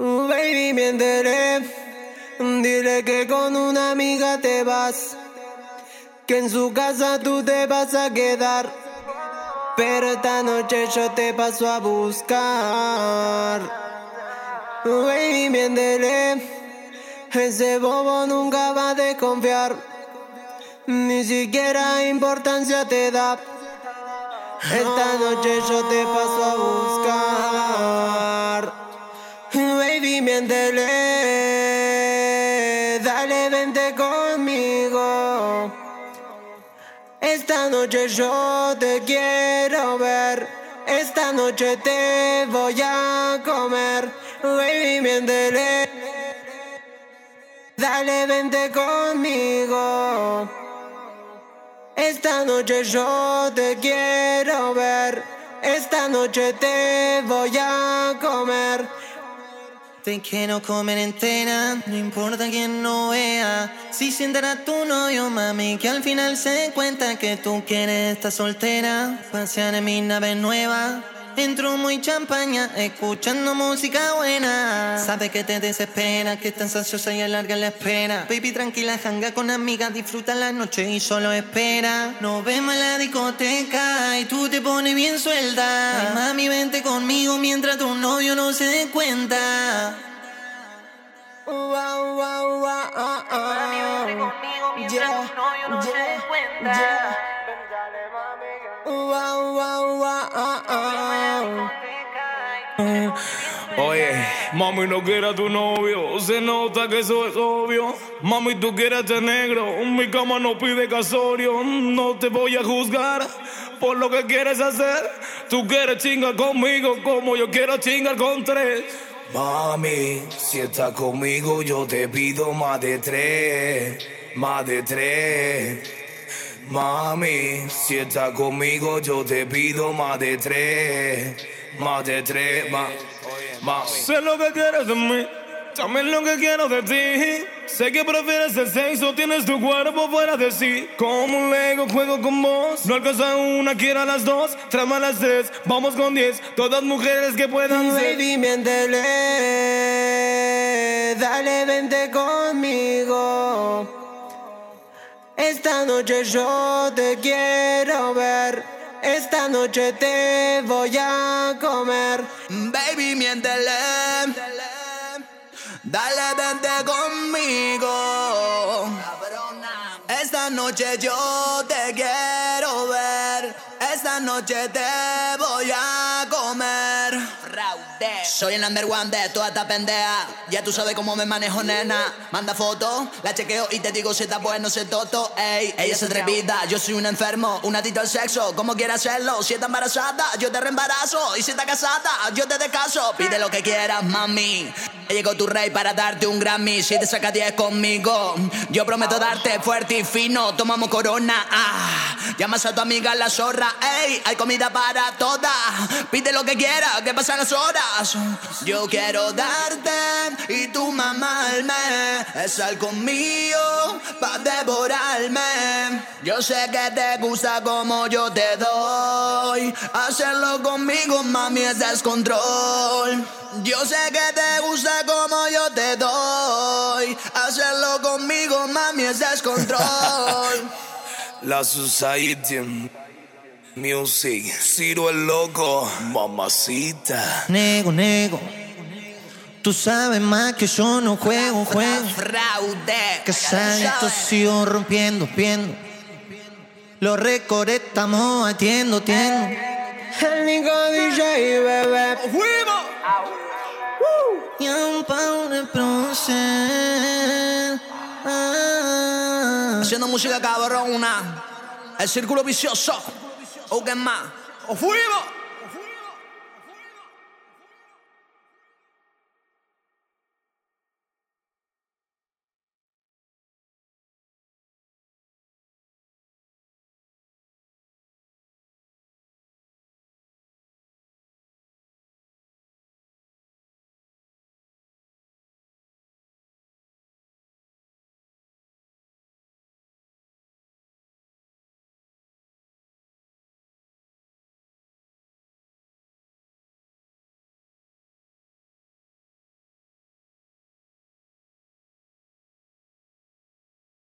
Baby, miéntele. Dile que con una amiga te vas. Que en su casa tú te vas a quedar. Pero esta noche yo te paso a buscar. Baby, miéntele. Ese bobo nunca va a desconfiar. Ni siquiera importancia te da. Esta noche yo te paso a buscar. Miéntele. Dale, vente conmigo. Esta noche yo te quiero ver. Esta noche te voy a comer. Baby, miéntele. Dale, vente conmigo. Esta noche yo te quiero ver. Esta noche te voy a comer. Te quiero comer entera, no importa quién no vea. Si sienten a tu novio, mami, que al final se cuenta que tú quieres estar soltera. Pasear en mi nave nueva. Entro muy champaña, escuchando música buena. Sabe que te desespera, que estás ansiosa y alarga la espera. Baby, tranquila, janga con amigas, disfruta la noche y solo espera. Nos vemos en la discoteca y tú te pones bien suelta. Ay, mami, vente conmigo mientras tu novio no se dé cuenta. Wow, wow, wow, ah, ah. Mami, vente conmigo mientras Yeah, tu novio no se dé cuenta. Oye, mami no quiere a tu novio, se nota que eso es obvio. Mami, tú quieres este negro, mi cama no pide casorio. No te voy a juzgar por lo que quieres hacer. Tú quieres chingar conmigo como yo quiero chingar con tres. Mami, si estás conmigo yo te pido más de tres, más de tres. Mami, si estás conmigo yo te pido más de tres, más de tres, mami. Sé lo que quieres de mí, también lo que quiero de ti. Sé que prefieres el sexo, tienes tu cuerpo fuera de sí. Como un Lego juego con vos. No alcanza una, quiero a las dos, trama a las tres, vamos con diez. Todas mujeres que puedan ser. Baby, miéntele. Dale, vente conmigo. Esta noche yo te quiero ver. Esta noche te voy a comer. Baby, miéntele. Dale, vente conmigo. Esta noche yo te quiero ver. Esta noche te voy a comer. Soy el number one de toda esta pendeja. Ya tú sabes cómo me manejo, nena. Manda foto, la chequeo y te digo si está bueno ese toto. Ey, ella es atrevida, yo soy un enfermo, un adicto al sexo. Como quiera hacerlo, si está embarazada, yo te reembarazo. Y si está casada, yo te descaso. Pide lo que quieras, mami. Llegó tu rey para darte un Grammy. Si te saca 10 conmigo, yo prometo darte fuerte y fino. Tomamos corona, ah. Llamas a tu amiga la zorra, ey. Hay comida para todas. Pide lo que quieras, que pasan las horas. Yo quiero darte y tú mamarme. Estar conmigo para devorarme. Yo sé que te gusta como yo te doy. Hacerlo conmigo, mami, es descontrol. Yo sé que te gusta como yo te doy. Hacerlo conmigo, mami, es descontrol. La Society Music, Ciro el loco, mamacita. Nego, nego. Tú sabes más que yo no juego, juego. Fraude. Que salto sigo rompiendo, rompiendo. Los récords estamos atiendo, atiendo. El Nico DJ, bebé. Y un. Ah. Haciendo música cabrona. El círculo vicioso. ¿O qué más? ¡O fuimos!